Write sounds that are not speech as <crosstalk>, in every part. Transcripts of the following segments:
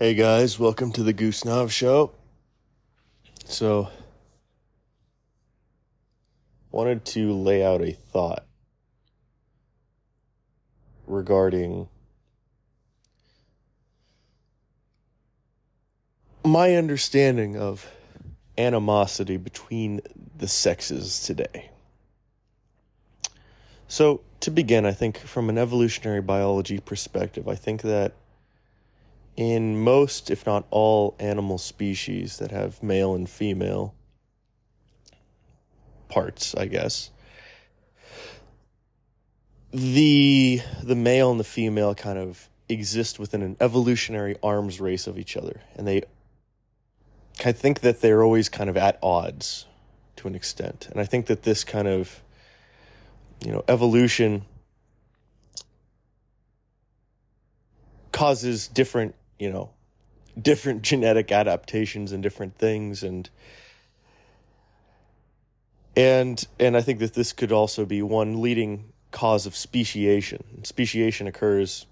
Hey guys, welcome to the Goose Knob Show. So, wanted to lay out a thought regarding my understanding of animosity between the sexes today. So, to begin, I think from an evolutionary biology perspective, I think that in most, if not all, animal species that have male and female parts, I guess, the the male and the female kind of exist within an evolutionary arms race of each other, and they I think that they're always kind of at odds to an extent, and I think that this kind of you know evolution causes different you know, different genetic adaptations and different things and and and I think that this could also be one leading cause of speciation. Speciation occurs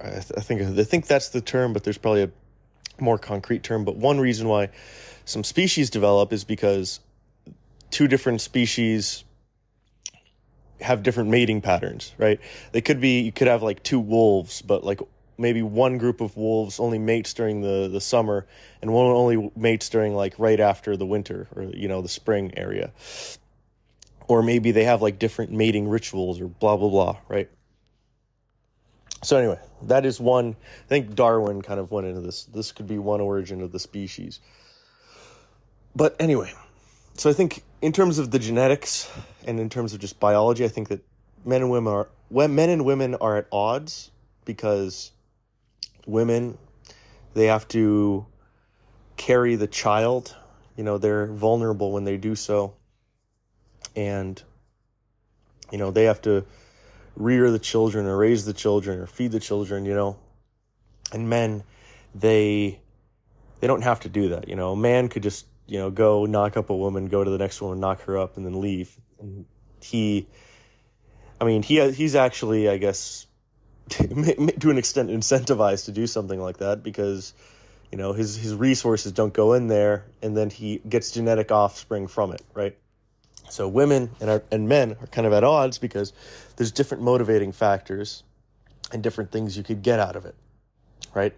I, th- I think I think that's the term, but there's probably a more concrete term. But one reason why some species develop is because two different species have different mating patterns, right? They could be you could have like two wolves, but like maybe one group of wolves only mates during the, the summer and one only mates during like right after the winter or you know the spring area. Or maybe they have like different mating rituals or blah blah blah right? So anyway that is one i think darwin kind of went into this this could be one origin of the species. But anyway so i think in terms of the genetics and in terms of just biology i think that men and women are men and women are at odds because women. They have to carry the child. You know they're vulnerable when they do so. And you know they have to rear the children or raise the children or feed the children you know. And men they they don't have to do that you know. A man could just you know go knock up a woman go to the next woman knock her up and then leave. And he i mean he he's actually i guess <laughs> to an extent incentivized to do something like that because you know his his resources don't go in there and then he gets genetic offspring from it right? So women and our, and men are kind of at odds because there's different motivating factors and different things you could get out of it right?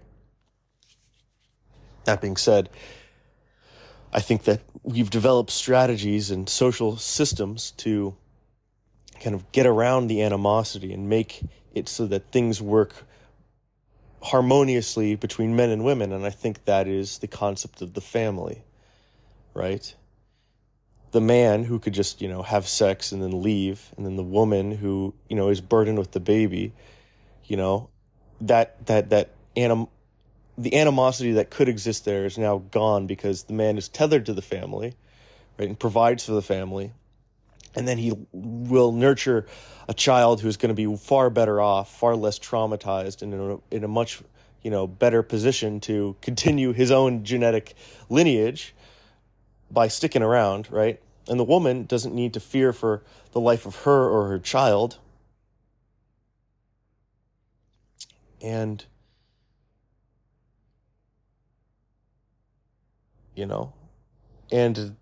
That being said i think that we've developed strategies and social systems to kind of get around the animosity and make it so that things work harmoniously between men and women. And I think that is the concept of the family, right? The man who could just, you know, have sex and then leave, and then the woman who, you know, is burdened with the baby, you know, that, that, that anim, the animosity that could exist there is now gone because the man is tethered to the family, right, and provides for the family and then he will nurture a child who's going to be far better off, far less traumatized, and in a, in a much you know better position to continue his own genetic lineage by sticking around, right? And the woman doesn't need to fear for the life of her or her child. And you know, and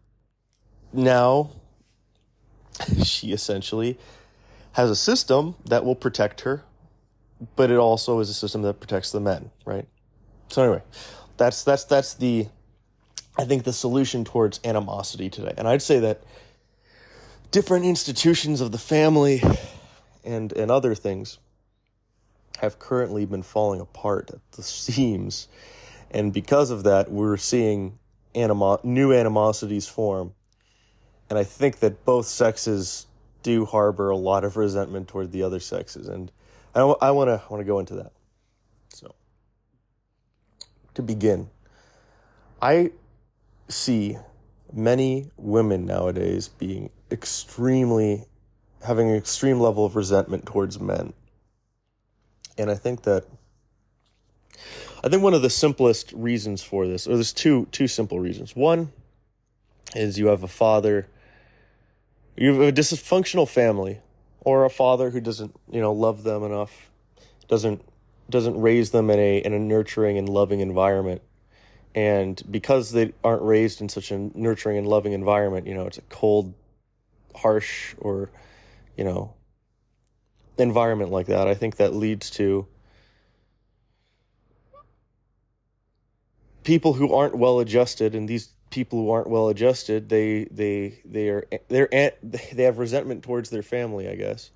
now <laughs> she essentially has a system that will protect her, but it also is a system that protects the men, right? So anyway, that's that's that's the I think the solution towards animosity today. And I'd say that different institutions of the family and and other things have currently been falling apart at the seams. And because of that, we're seeing animo- new animosities form and I think that both sexes do harbor a lot of resentment toward the other sexes, and I, want to want to go into that. So, to begin, I see many women nowadays being extremely having an extreme level of resentment towards men, and I think that I think one of the simplest reasons for this, or there's two two simple reasons. One is you have a father you have a dysfunctional family or a father who doesn't, you know, love them enough, doesn't doesn't raise them in a in a nurturing and loving environment. And because they aren't raised in such a nurturing and loving environment you know it's a cold harsh or you know environment like that i think that leads to people who aren't well adjusted and these people who aren't well adjusted they they they are they're they have resentment towards their family i guess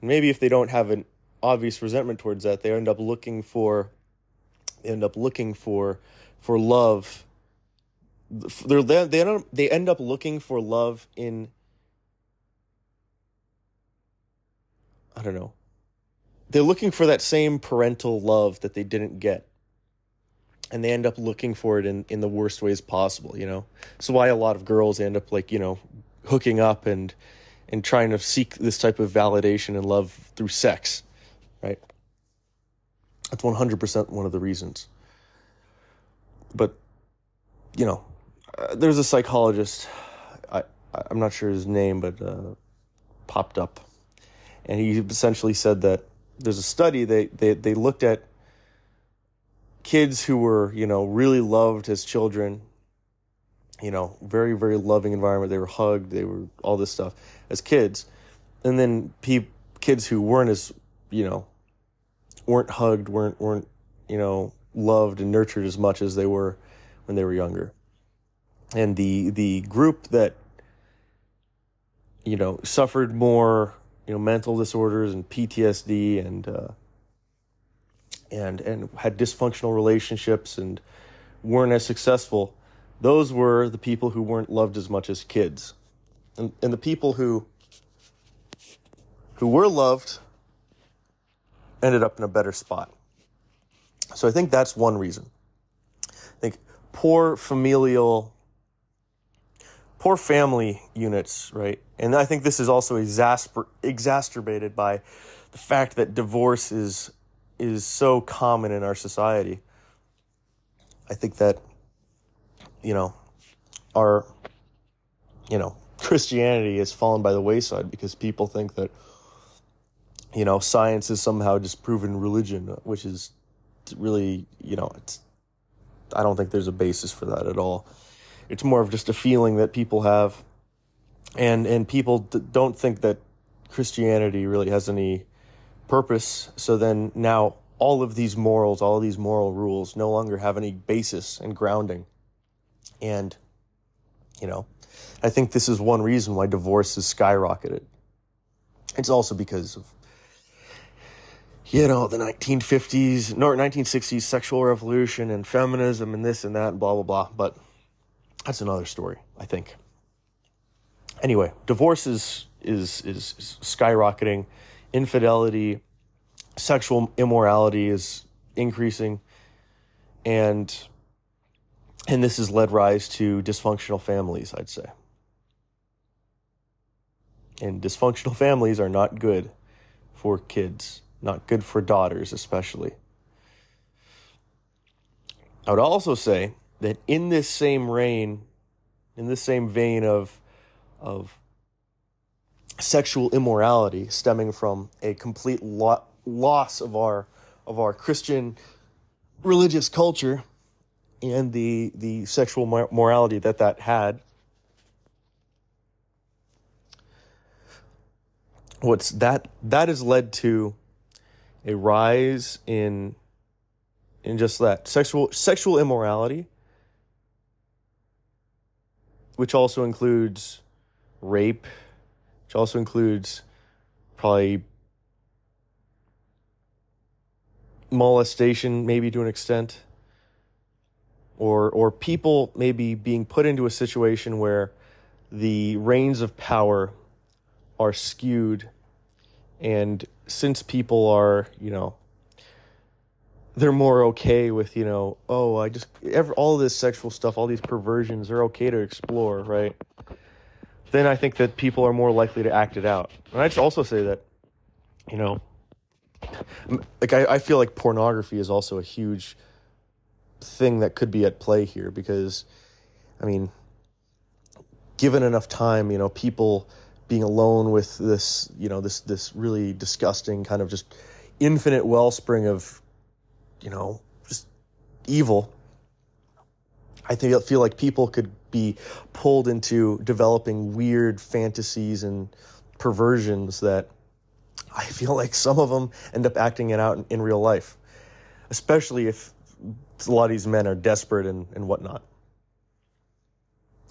maybe if they don't have an obvious resentment towards that they end up looking for they end up looking for for love they're they end up, they end up looking for love in I don't know. They're looking for that same parental love that they didn't get. And they end up looking for it in, in the worst ways possible, you know? So why a lot of girls end up like, you know, hooking up and and trying to seek this type of validation and love through sex, right? That's 100% one of the reasons. But, you know, uh, there's a psychologist, I, I'm not sure his name, but uh, popped up and he essentially said that there's a study they they they looked at kids who were you know really loved as children you know very very loving environment. They were hugged. They were all this stuff as kids. And then pe- kids who weren't as you know weren't hugged weren't weren't you know loved and nurtured as much as they were when they were younger. And the the group that you know suffered more you know mental disorders and PTSD and uh, and and had dysfunctional relationships and weren't as successful. Those were the people who weren't loved as much as kids, and and the people who who were loved ended up in a better spot. So I think that's one reason. I think poor familial poor family units, right? And I think this is also exasper- exacerbated by the fact that divorce is is so common in our society. I think that you know our you know Christianity has fallen by the wayside because people think that you know science is somehow disproven religion, which is really you know it's I don't think there's a basis for that at all. It's more of just a feeling that people have, and and people d- don't think that Christianity really has any purpose. So then now all of these morals, all of these moral rules, no longer have any basis and grounding, and you know, I think this is one reason why divorce has skyrocketed. It's also because of you know, the 1950s, no, 1960s sexual revolution and feminism and this and that and blah, blah, blah. But that's another story, I think. Anyway, divorce is, is, is, is skyrocketing. Infidelity, sexual immorality is increasing. And, and this has led rise to dysfunctional families, I'd say. And dysfunctional families are not good for kids, not good for daughters, especially. I would also say that in this same reign, in this same vein of, of sexual immorality stemming from a complete lo- loss of our, of our Christian religious culture and the, the sexual morality that that had, what's that that has led to a rise in in just that sexual sexual immorality which also includes rape, which also includes probably molestation, maybe to an extent, or or people maybe being put into a situation where the reins of power are skewed, and since people are you know they're more okay with you know oh i just ever all this sexual stuff all these perversions are okay to explore right then i think that people are more likely to act it out. And i'd also say that you know like I, I feel like pornography is also a huge thing that could be at play here because i mean given enough time you know people being alone with this you know this this really disgusting kind of just infinite wellspring of you know, just evil, I I feel like people could be pulled into developing weird fantasies and perversions that I feel like some of them end up acting it out in, in real life, especially if a lot of these men are desperate and, and whatnot.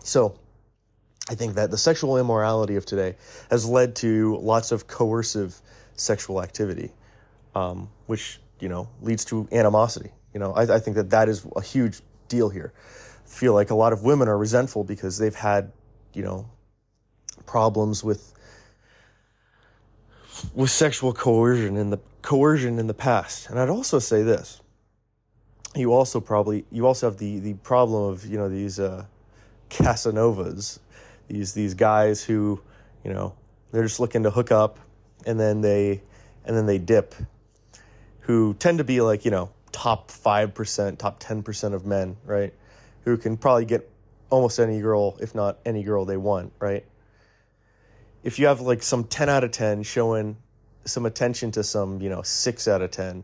So, I think that the sexual immorality of today has led to lots of coercive sexual activity, um, which you know leads to animosity. You know, I, I think that that is a huge deal here. I feel like a lot of women are resentful because they've had, you know, problems with with sexual coercion in the coercion in the past. And I'd also say this: you also probably you also have the the problem of you know these uh, Casanovas these these guys who, you know, they're just looking to hook up and then they and then they dip who tend to be like, you know, top 5%, top 10% of men, right? Who can probably get almost any girl, if not any girl they want, right? If you have like some 10 out of 10 showing some attention to some, you know, 6 out of 10,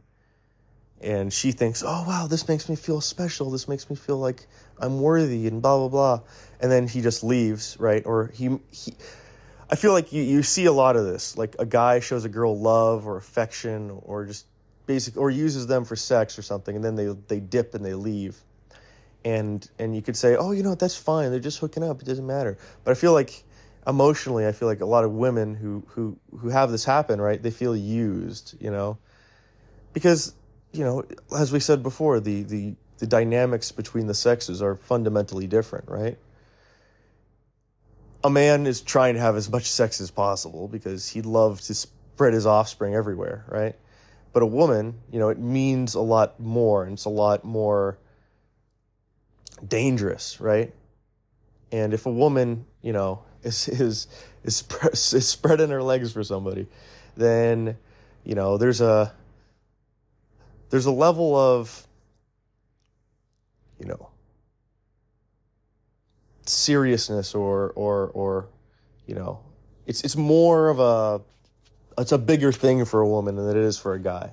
and she thinks, oh, wow, this makes me feel special. This makes me feel like I'm worthy and blah, blah, blah. And then he just leaves, right? Or he, he I feel like you, you see a lot of this. Like a guy shows a girl love or affection or just basic, or uses them for sex or something, and then they, they dip and they leave. And, and you could say, oh, you know, that's fine. They're just hooking up. It doesn't matter. But I feel like emotionally, I feel like a lot of women who, who, who have this happen, right? They feel used, you know? Because you know, as we said before, the, the, the dynamics between the sexes are fundamentally different, right? A man is trying to have as much sex as possible because he'd love to spread his offspring everywhere, right? But a woman, you know, it means a lot more and it's a lot more dangerous, right? And if a woman, you know, <laughs> is is is, <laughs> is spreading her legs for somebody, then you know there's a there's a level of, you know, seriousness or or or, you know, it's it's more of a it's a bigger thing for a woman than it is for a guy.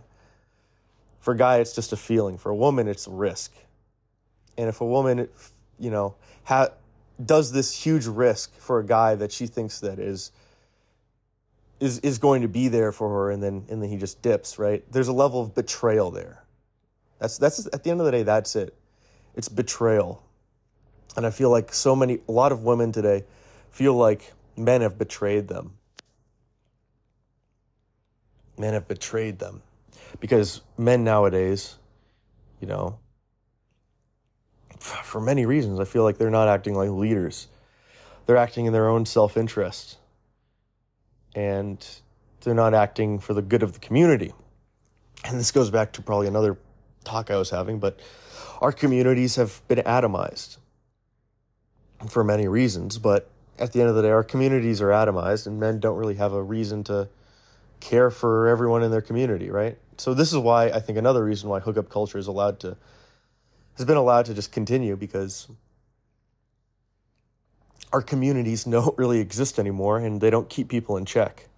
For a guy, it's just a feeling. For a woman, it's risk. And if a woman, you know, ha- does this huge risk for a guy that she thinks that is is is going to be there for her and then and then he just dips, right? There's a level of betrayal there. That's that's at the end of the day that's it. It's betrayal. And I feel like so many a lot of women today feel like men have betrayed them. Men have betrayed them. Because men nowadays, you know, for many reasons, I feel like they're not acting like leaders. They're acting in their own self interest and they're not acting for the good of the community. And this goes back to probably another talk I was having, but our communities have been atomized for many reasons. But at the end of the day, our communities are atomized, and men don't really have a reason to care for everyone in their community, right? So this is why I think another reason why hookup culture is allowed to has been allowed to just continue because our communities <laughs> don't really exist anymore and they don't keep people in check.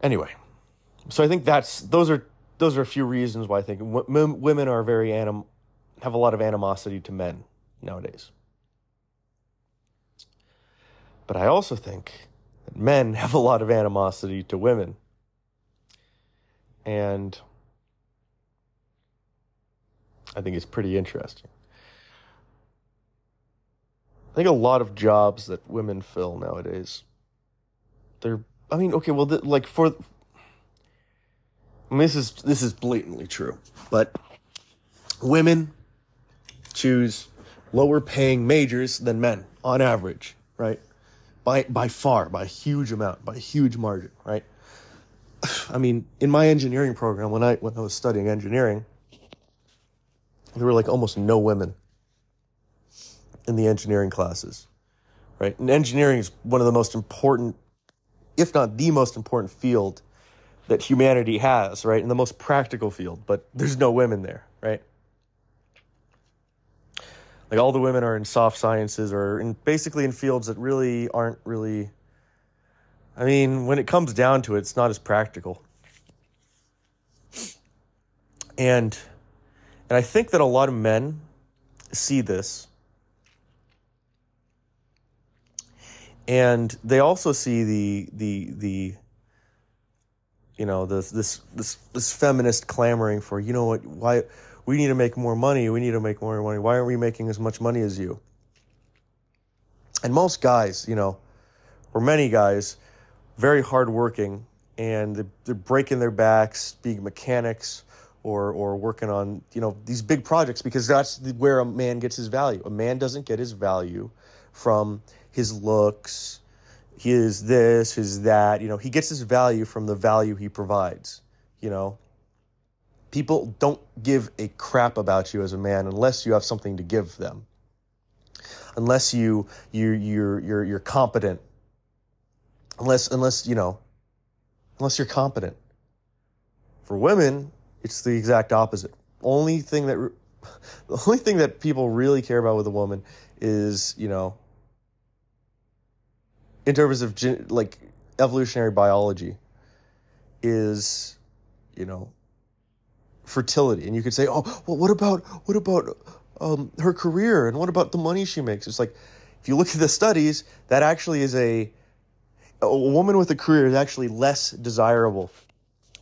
Anyway, so I think that's those are those are a few reasons why I think w- women are very anim have a lot of animosity to men nowadays. But I also think men <laughs> have a lot of animosity to women. And I think it's pretty interesting. I think a lot of jobs that women fill nowadays, they're. I mean, okay, well, the, like for. I mean, this is this is blatantly true, but women choose lower paying majors than men on average, right? By by far, by a huge amount, by a huge margin, right? <sighs> I mean, in my engineering program, when I when I was studying engineering, there were like almost no women in the engineering classes, right? And engineering is one of the most important, if not the most important field that humanity has, right? And the most practical field, but there's no women there, right? Like all the women are in soft sciences or in basically in fields that really aren't really I mean, when it comes down to it, it's not as practical. And and I think that a lot of men see this. And they also see the the the you know this this this this feminist clamoring for you know what why we need to make more money we need to make more money why aren't we making as much money as you and most guys you know or many guys very hardworking and they're breaking their backs being mechanics or or working on you know these big projects because that's where a man gets his value. A man doesn't get his value from his looks, his this, his that. You know, he gets his value from the value he provides. You know, people don't give a crap about you as a man unless you have something to give them. Unless you you you're you're you're competent. Unless unless you know, unless you're competent. For women, it's the exact opposite. Only thing that <laughs> the only thing that people really care about with a woman is, you know, in terms of like evolutionary biology is, you know, fertility. And you could say, "Oh, well what about what about um, her career and what about the money she makes?" It's like if you look at the studies, that actually is a a woman with a career is actually less desirable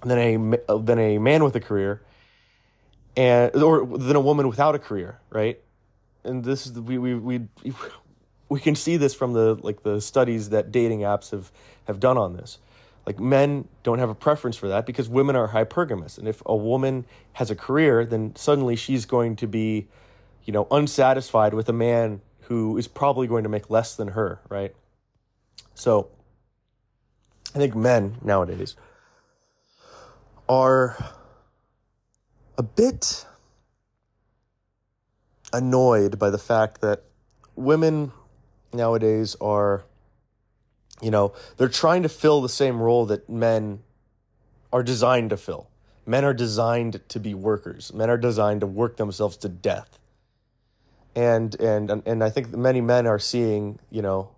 than a than a man with a career, and or than a woman without a career, right? And this is we we we we can see this from the like the studies that dating apps have have done on this. Like men don't have a preference for that because women are hypergamous, and if a woman has a career, then suddenly she's going to be, you know, unsatisfied with a man who is probably going to make less than her, right? So, I think men nowadays are a bit annoyed by the fact that women nowadays are, you know, they're trying to fill the same role that men are designed to fill. Men are designed to be workers. Men are designed to work themselves to death. And and and I think many men are seeing, you know,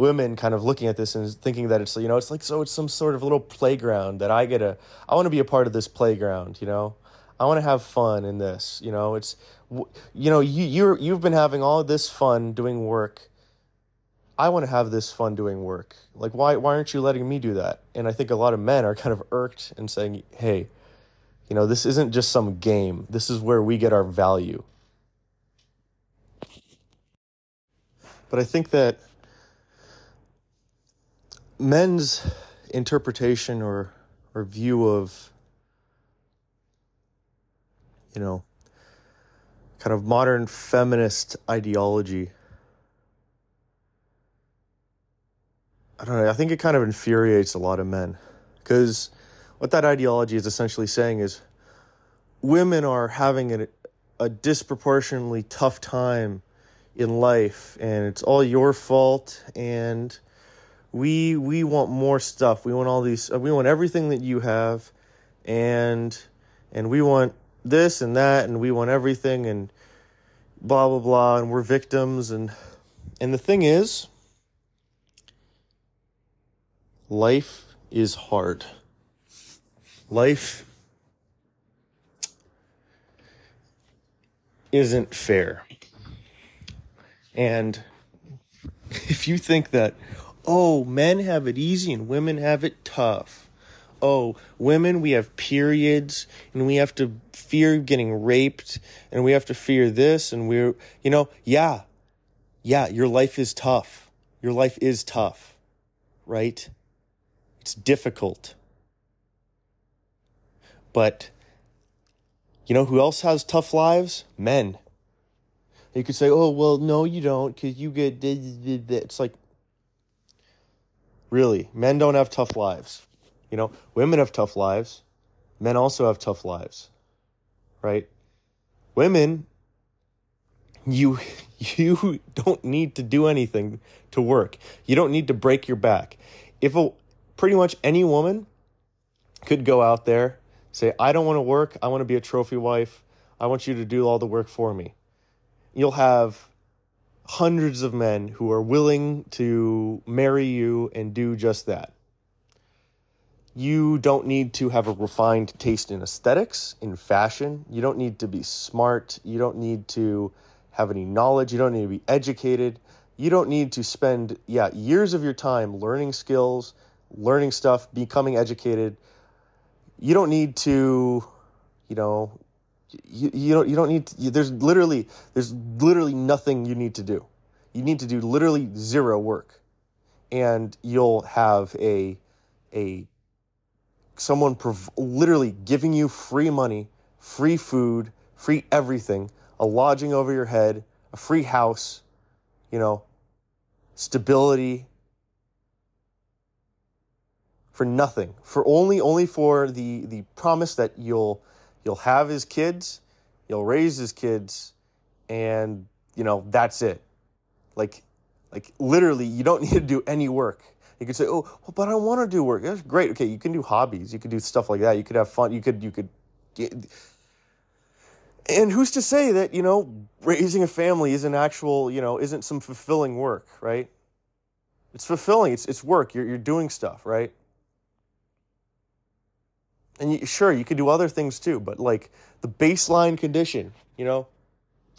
women kind of looking at this and thinking that it's you know it's like so it's some sort of little playground that I get to I want to be a part of this playground you know I want to have fun in this you know it's you know you you you've been having all this fun doing work I want to have this fun doing work. Like why why aren't you letting me do that? And I think a lot of men are kind of irked and saying hey you know this isn't just some game. This is where we get our value. But I think that men's interpretation or or view of you know kind of modern feminist ideology I don't know I think it kind of infuriates a lot of men because what that ideology is essentially saying is women are having a, a disproportionately tough time in life and it's all your fault and we we want more stuff. We want all these. We want everything that you have, and and we want this and that, and we want everything, and blah blah blah, and we're victims, and and the thing is, life is hard. Life isn't fair. And <laughs> if you think that oh, men have it easy and women have it tough. Oh, women, we have periods and we have to fear getting raped and we have to fear this and we're, you know, yeah, yeah, your life is tough. Your life is tough, right? It's difficult. But you know who else has tough lives? Men. You could say, oh, well, no, you don't, because you get. It's like, Really, men don't have tough lives. You know, women have tough lives. Men also have tough lives. Right? Women you <laughs> you don't need to do anything to work. You don't need to break your back. If a pretty much any woman could go out there, say I don't want to work, I want to be a trophy wife. I want you to do all the work for me. You'll have hundreds of men who are willing to marry you and do just that. You don't need to have a refined taste in aesthetics, in fashion. You don't need to be smart. You don't need to have any knowledge. You don't need to be educated. You don't need to spend, yeah, years of your time learning skills, learning stuff, becoming educated. You don't need to, you know, you, you don't you don't need to, there's literally there's literally nothing you need to do. You need to do literally zero work, and you'll have a a someone prov- literally giving you free money, free food, free everything, a lodging over your head, a free house, you know, stability for nothing. For only only for the the promise that you'll you'll have his kids, you'll raise his kids and you know, that's it. Like like literally you don't <laughs> need to do any work you could say, "Oh, well, but I want to do work." That's great. Okay, you can do hobbies. You could do stuff like that. You could have fun. You could you could get, and who's to say that, you know, raising a family isn't actual, you know, isn't some fulfilling work, right? It's fulfilling. It's it's work. You're you're doing stuff, right? And you, sure, you could do other things too, but like the baseline condition, you know,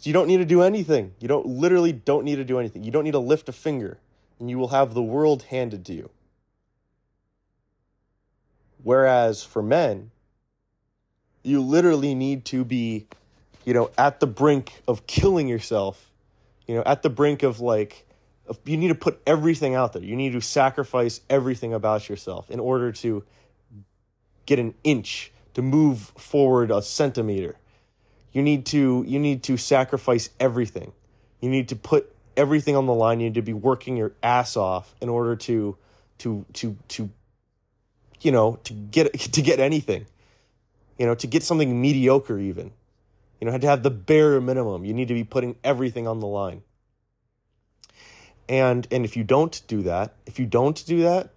you don't need to do anything. You don't literally don't need to do anything. You don't need to lift a finger and you will have the world handed to you. Whereas for men, you literally need to be, you know, at the brink of killing yourself, you know, at the brink of like, you need to put everything out there. You need to sacrifice everything about yourself in order to get an inch, to move forward a centimeter. You need to you need to sacrifice everything. You need to put everything on the line. You need to be working your ass off in order to to to to you know to get <laughs> to get anything. You know, to get something mediocre even. You know, to have the bare minimum. You need to be putting everything on the line. And and if you don't do that, if you don't do that,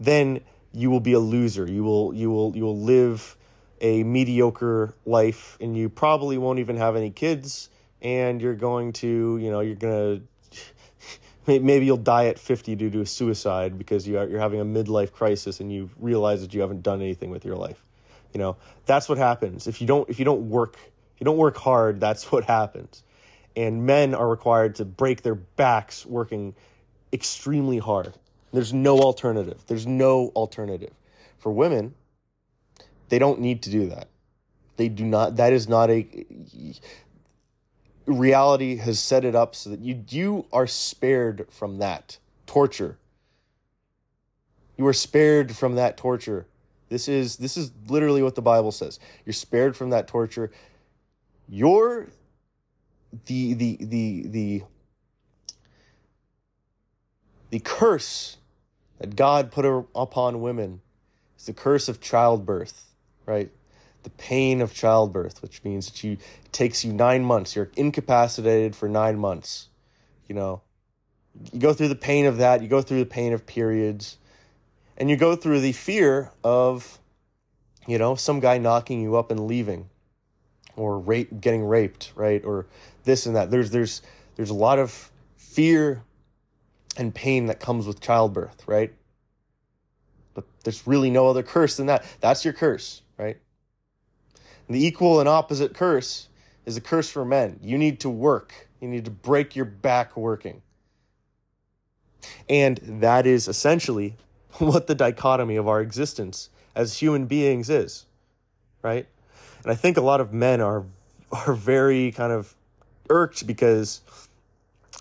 then you will be a loser. You will you will you will live a mediocre life and you probably won't even have any kids and you're going to, you know, you're going <laughs> to maybe you'll die at 50 due to a suicide because you are, you're having a midlife crisis and you realize that you haven't done anything with your life. You know, that's what happens. If you don't if you don't work, if you don't work hard, that's what happens. And men are required to break their backs working extremely hard. There's no alternative. There's no alternative. For women, they don't need to do that. They do not that is not a reality has set it up so that you you are spared from that torture. You are spared from that torture. This is this is literally what the Bible says. You're spared from that torture. You're the the the the the curse that God put upon women is the curse of childbirth, right? the pain of childbirth, which means that you it takes you nine months. You're incapacitated for nine months. You know, you go through the pain of that. You go through the pain of periods, and you go through the fear of, you know, some guy knocking you up and leaving, or rape, getting raped, right, or this and that. There's there's there's a lot of fear and pain that comes with childbirth, right? But there's really no other curse than that. That's your curse, right? the equal and opposite curse is a curse for men. You need to work. You need to break your back working. And that is essentially <laughs> what the dichotomy of our existence as human beings is, right? And I think a lot of men are are very kind of irked because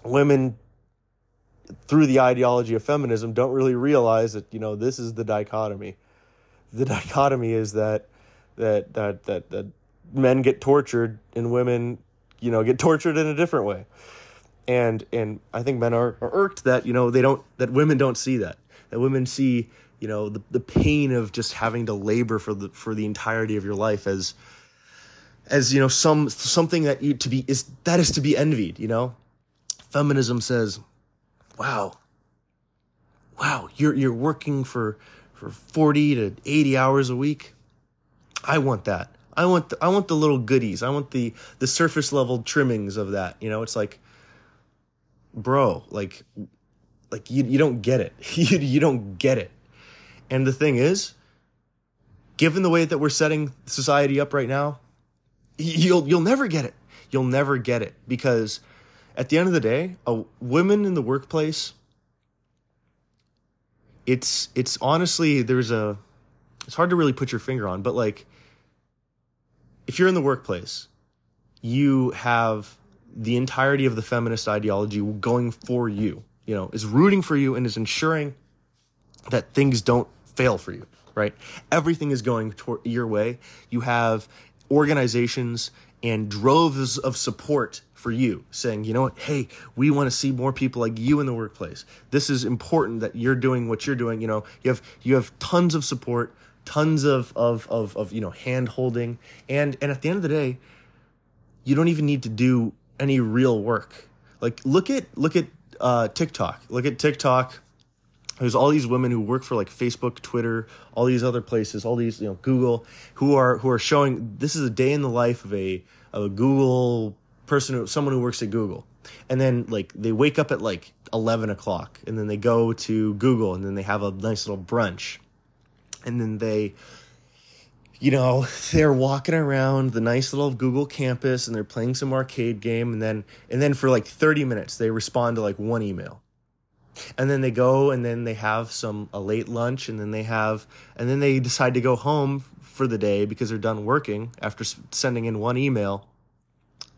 women through the ideology of feminism don't really realize that, you know, this is the dichotomy. The <laughs> dichotomy is that that that that that men get tortured and women, you know, get tortured in a different way. And and I think men are, are irked that, you know, they don't that women don't see that. That women see, you know, the, the pain of just having to labor for the for the entirety of your life as as, you know, some something that you to be is that is to be envied, you know? Feminism says, Wow, wow, you're you're working for for 40 to 80 hours a week I want that. I want the, I want the little goodies. I want the the surface level trimmings of that. You know, it's like, bro, like, like you you don't get it. <laughs> you you don't get it. And the thing is, given the way that we're setting society up right now, you'll you'll never get it. You'll never get it because at the end of the day, a women in the workplace it's it's honestly there's a it's hard to really put your finger on, but like if you're in the workplace, you have the entirety of the feminist ideology going for you, you know, is rooting for you and is ensuring that things don't fail for you, right? Everything is going your way. You have organizations and droves of support for you saying, you know what, hey, we want to see more people like you in the workplace. This is important that you're doing what you're doing. You know, you have you have tons of support, tons of of of, of you know, hand holding. And and at the end of the day, you don't even need to do any real work. Like look at look at uh, TikTok. Look at TikTok. There's all these women who work for like Facebook, Twitter, all these other places, all these you know Google, who are who are showing this is a day in the life of a of a Google person, who, someone who works at Google, and then like they wake up at like eleven o'clock, and then they go to Google, and then they have a nice little brunch, and then they you know, <laughs> they're walking around the nice little Google campus and they're playing some arcade game and then and then for like 30 minutes they respond to like one email. And then they go and then they have some a late lunch and then they have and then they decide to go home for the day because they're done working after sending in one email.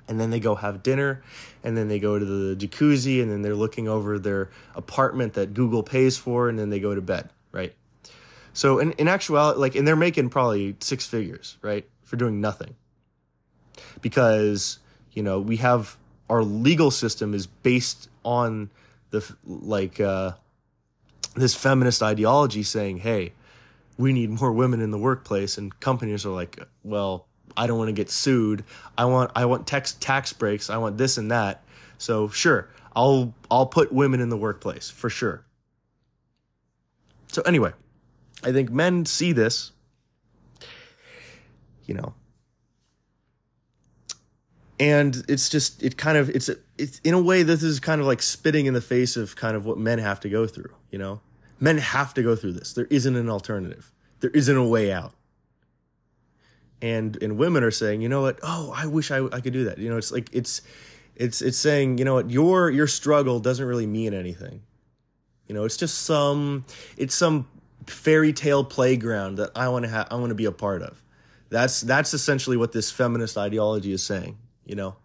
And then they go have dinner and then they go to the jacuzzi and then they're looking over their apartment that Google pays for and then they go to bed, right? So in, in actuality, like, and they're making probably six figures, right, for doing nothing. Because, you know, we have our legal system is based on the, like, uh, this feminist ideology saying, hey, we need more women in the workplace. And companies are like, well, I don't want to get sued. I want, I want tax, tax breaks. I want this and that. So sure, I'll, I'll put women in the workplace for sure. So anyway, I think men see this, you know, and it's just it kind of it's it's in a way this is kind of like spitting in the face of kind of what men have to go through. You know, men have to go through this. There isn't an alternative. There isn't a way out. And and women are saying, you know what? Oh, I wish I I could do that. You know, it's like it's it's it's saying, you know what? Your your struggle doesn't really mean anything. You know, it's just some it's some fairy tale playground that I want to have I want to be a part of. That's that's essentially what this feminist ideology is saying, you know.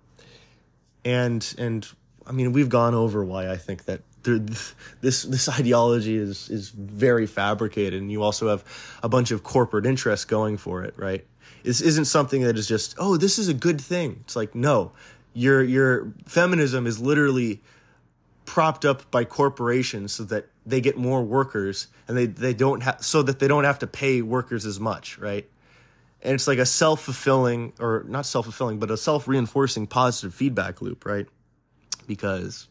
And and I mean, we've gone over why I think that this this ideology is is very fabricated, and you also have a bunch of corporate interests going for it, right? This isn't something that is just oh, this is a good thing. It's like no, your your feminism is literally propped up by corporations so that they get more workers and they, they don't have so that they don't have to pay workers as much right and it's like a self-fulfilling or not self-fulfilling but a self-reinforcing positive feedback loop right because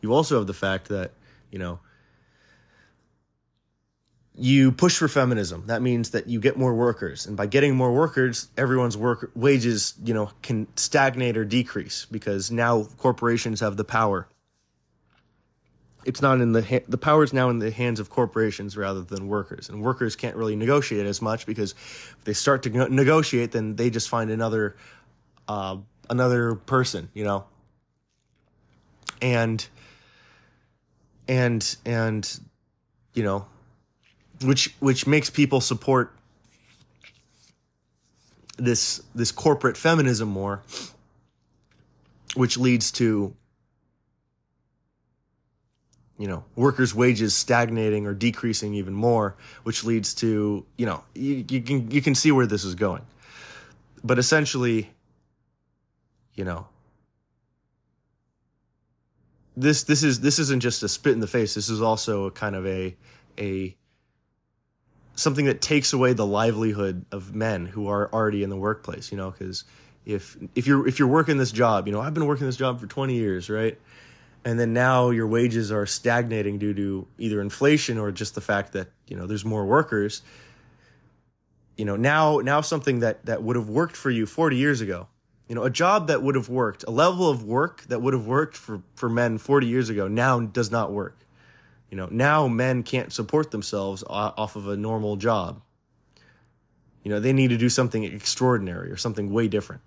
you also have the fact that you know you push for feminism. That means that you get more workers, and by getting more workers, everyone's work wages, you know, can stagnate or decrease because now corporations have the power. It's not in the ha- the power is now in the hands of corporations rather than workers, and workers can't really negotiate as much because if they start to go- negotiate, then they just find another uh, another person, you know, and and and you know which which makes people support this this corporate feminism more which leads to you know workers wages stagnating or decreasing even more which leads to you know you, you can you can see where this is going. But essentially you know this this is this isn't just a spit in the face. This is also a kind of a a something that takes away the livelihood of men who are already in the workplace you know because if if you're if you're working this job you know i've been working this job for 20 years right and then now your wages are stagnating due to either inflation or just the fact that you know there's more workers you know now now something that that would have worked for you 40 years ago you know a job that would have worked a level of work that would have worked for for men 40 years ago now does not work You know, now men can't support themselves off of a normal job. You know, they need to do something extraordinary or something way different.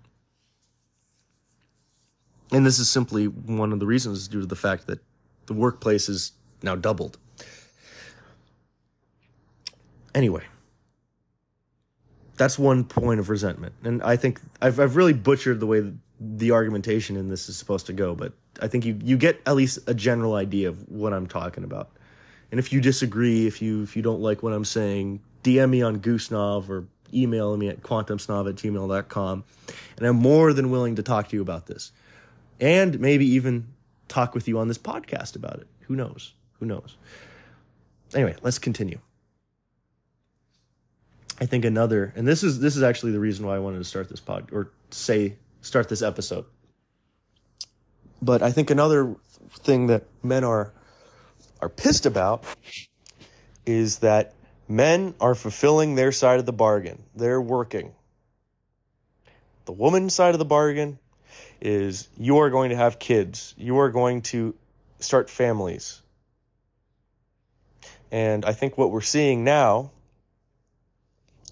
And this is simply one of the reasons due to the fact that the workplace is now doubled. Anyway, that's one point of resentment. And I think I've, I've really butchered the way the argumentation in this is supposed to go, but I think you, you get at least a general idea of what I'm talking about. And if you disagree, if you if you don't like what I'm saying, DM me on Goosenav or email me at quantumsnob at gmail.com. And I'm more than willing to talk to you about this. And maybe even talk with you on this podcast about it. Who knows? Who knows? Anyway, let's continue. I think another, and this is this is actually the reason why I wanted to start this pod or say start this episode. But I think another thing that men are are pissed about is that men are fulfilling their side of the bargain. They're working. The woman's side of the bargain is you are going to have kids. You are going to start families. And I think what we're seeing now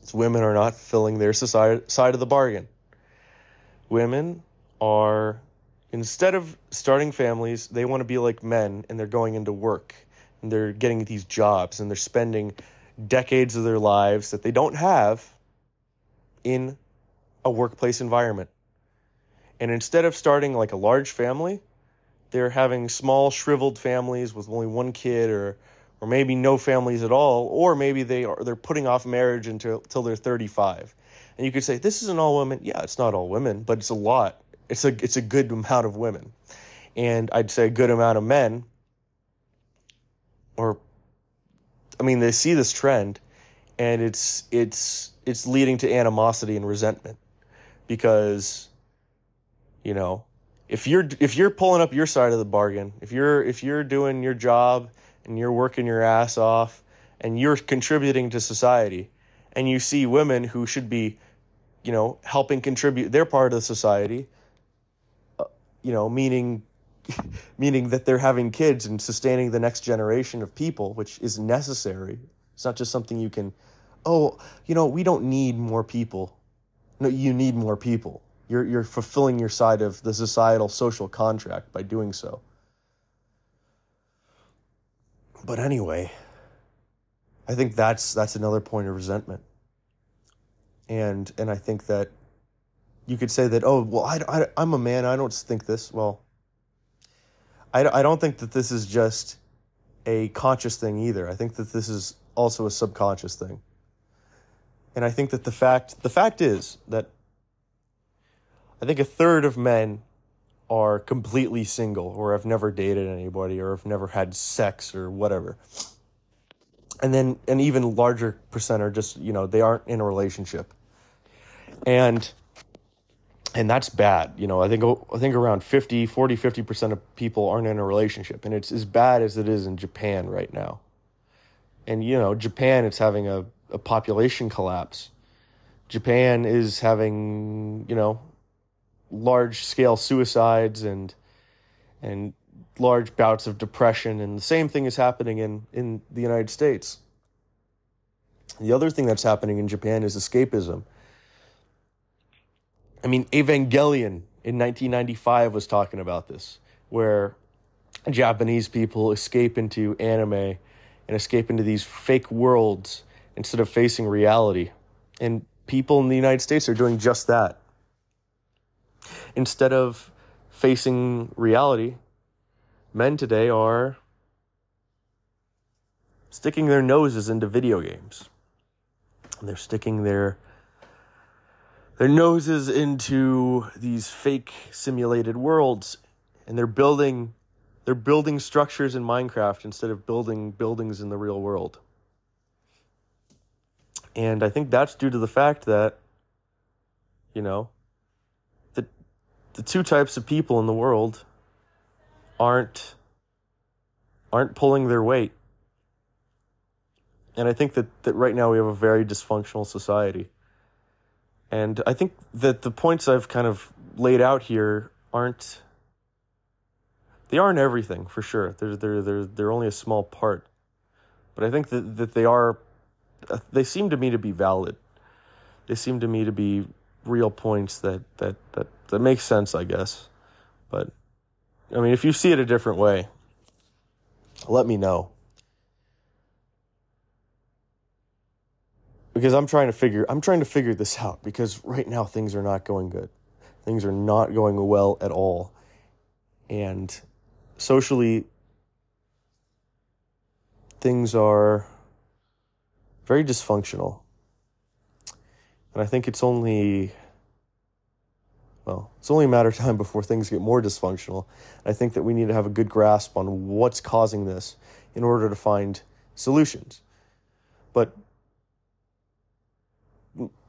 is women are not fulfilling their society, side of the bargain. Women are, instead of starting families, they want to be like men and they're going into work and they're getting these jobs and they're spending decades of their lives that they don't have in a workplace environment. And instead of starting like a large family, they're having small shriveled families with only one kid or or maybe no families at all, or maybe they are they're putting off marriage until until they're 35. And you could say this isn't all women. Yeah, it's not all women, but it's a lot. It's a it's a good amount of women. And I'd say a good amount of men or I mean they see this trend and it's it's it's leading to animosity and resentment because you know if you're if you're pulling up your side of the bargain if you're if you're doing your job and you're working your ass off and you're contributing to society and you see women who should be you know helping contribute their part of the society uh, you know meaning <laughs> meaning that they're having kids and sustaining the next generation of people which is necessary. It's not just something you can oh you know we don't need more people. No you need more people you're you're fulfilling your side of the societal social contract by doing so. But anyway, I think that's that's another point of resentment. And and I think that you could say that oh well I, I I'm a man I don't think this well I, I don't think that this is just a conscious thing either. I think that this is also a subconscious thing. And I think that the fact the fact is that I think a third of men are completely single or have never dated anybody or have never had sex or whatever. And then an even larger percent are just, you know, they aren't in a relationship. And and that's bad. You know, I think I think around 50, 40, 50% of people aren't in a relationship and it's as bad as it is in Japan right now. And you know, Japan it's having a, a population collapse. Japan is having, you know, large scale suicides and and large bouts of depression and the same thing is happening in in the United States. The other thing that's happening in Japan is escapism. I mean Evangelion in 1995 was talking about this where Japanese people escape into anime and escape into these fake worlds instead of facing reality. And people in the United States are doing just that instead of facing reality, men today are sticking their noses into video games. They're sticking their their noses into these fake simulated worlds and they're building they're building structures in Minecraft instead of building buildings in the real world. And I think that's due to the fact that you know, the two types of people in the world aren't aren't pulling their weight. And I think that, that right now we have a very dysfunctional society. And I think that the points I've kind of laid out here aren't they aren't everything for sure. They're they're they're they're only a small part. but I think that, that they are, they seem to me to be valid. They seem to me to be real points that, that, that, that make sense, I guess. But, I mean, if you see it a different way, let me know. Because I'm trying to figure I'm trying to figure this out because right now things are not going good. Things are not going well at all. And socially things are very dysfunctional. And I think it's only, well, it's only a matter of time before things get more dysfunctional. I think that we need to have a good grasp on what's causing this in order to find solutions. But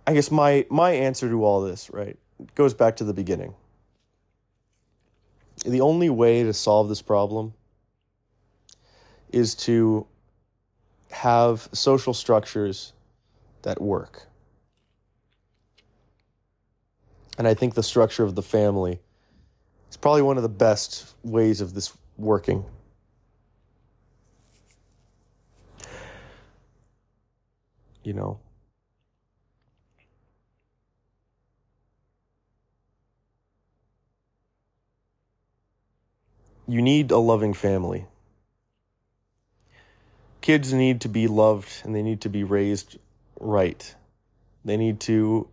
I guess my, my answer to all this, right, goes back to the beginning. The only way to solve this problem is to have social structures that work. And I think the structure of the family is probably one of the best ways of this working. You know, you need a loving family kids need to be loved and they need to be raised right. They need to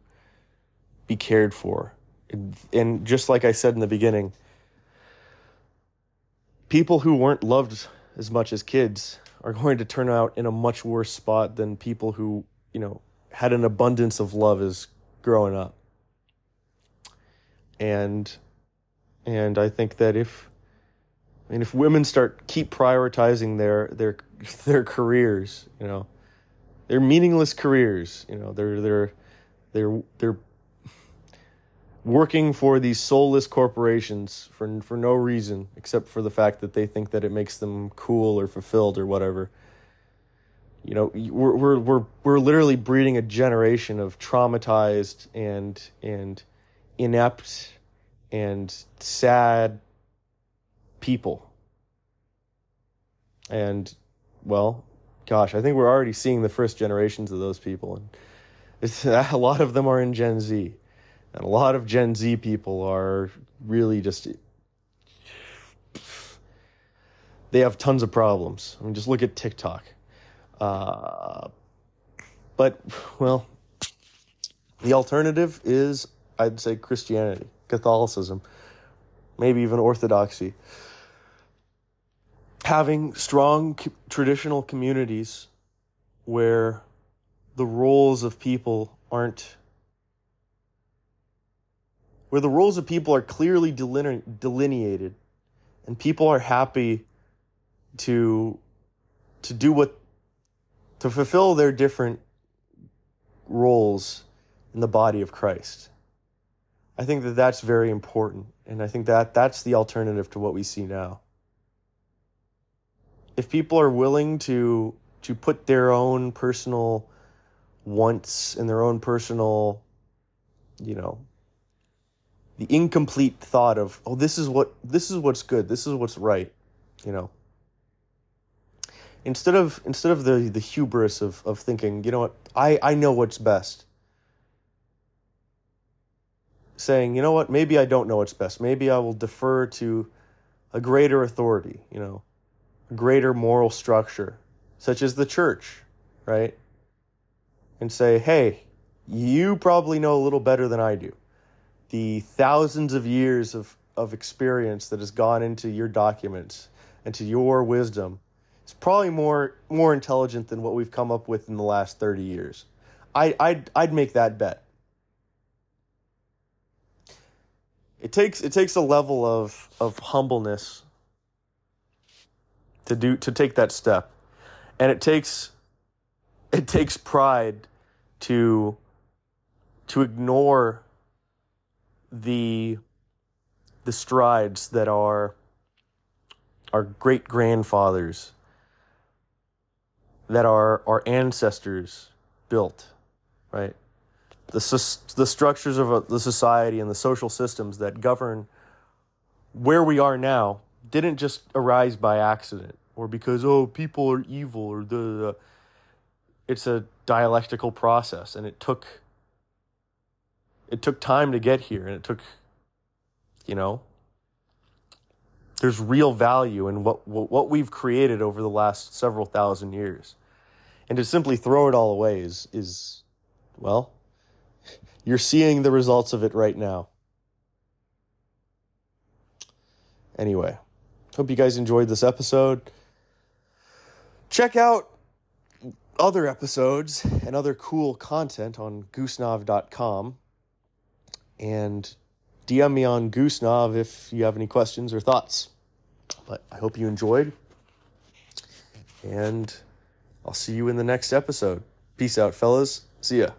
be cared for. And just like I said in the beginning, people who weren't loved as much as kids are going to turn out in a much worse spot than people who, you know, had an abundance of love as growing up. And and I think that if I mean if women start keep prioritizing their their <laughs> their careers, you know. They're meaningless careers, you know. They're they're they're they're working for these soulless corporations for for no reason except for the fact that they think that it makes them cool or fulfilled or whatever. You know, we're we're we're we're literally breeding a generation of traumatized and and inept and sad people. And well, gosh, I think we're already seeing the first generations of those people, and <laughs> a lot of them are in Gen Z, and a lot of Gen Z people are really just they have tons of problems. I mean, just look at TikTok. Uh, but well, the alternative is, I'd say, Christianity, Catholicism, maybe even Orthodoxy having strong traditional communities where the roles of people aren't where the roles of people are clearly deline- delineated and people are happy to to do what to fulfill their different roles in the body of Christ. I think that that's very important and I think that that's the alternative to what we see now if people are willing to to put their own personal wants and their own personal you know the incomplete thought of oh this is what this is what's good this is what's right you know instead of instead of the the hubris of of thinking you know what i i know what's best saying you know what maybe i don't know what's best maybe i will defer to a greater authority you know a greater moral structure, such as the church, right? And say, hey, you probably know a little better than I do. The thousands of years of, of experience that has gone into your documents and to your wisdom is probably more more intelligent than what we've come up with in the last 30 years. I, I'd, I'd make that bet. It takes it takes a level of, of humbleness to do to take that step and it takes it takes pride to to ignore the the strides that our our great grandfathers that our our ancestors built right the the structures of uh, the society and the social systems that govern where we are now didn't just arise by accident. or because oh people are evil or the it's a dialectical process and it took it took time to get here and it took you know there's real value in what what we've created over the last several thousand years. And to simply throw it all away is is well <laughs> you're seeing the results of it right now. Anyway hope you guys enjoyed this episode. Check out other episodes and other cool content on goosenav.com and DM me on Goosenav if you have any questions or thoughts. But I hope you enjoyed, and I'll see you in the next episode. Peace out, fellas. See ya.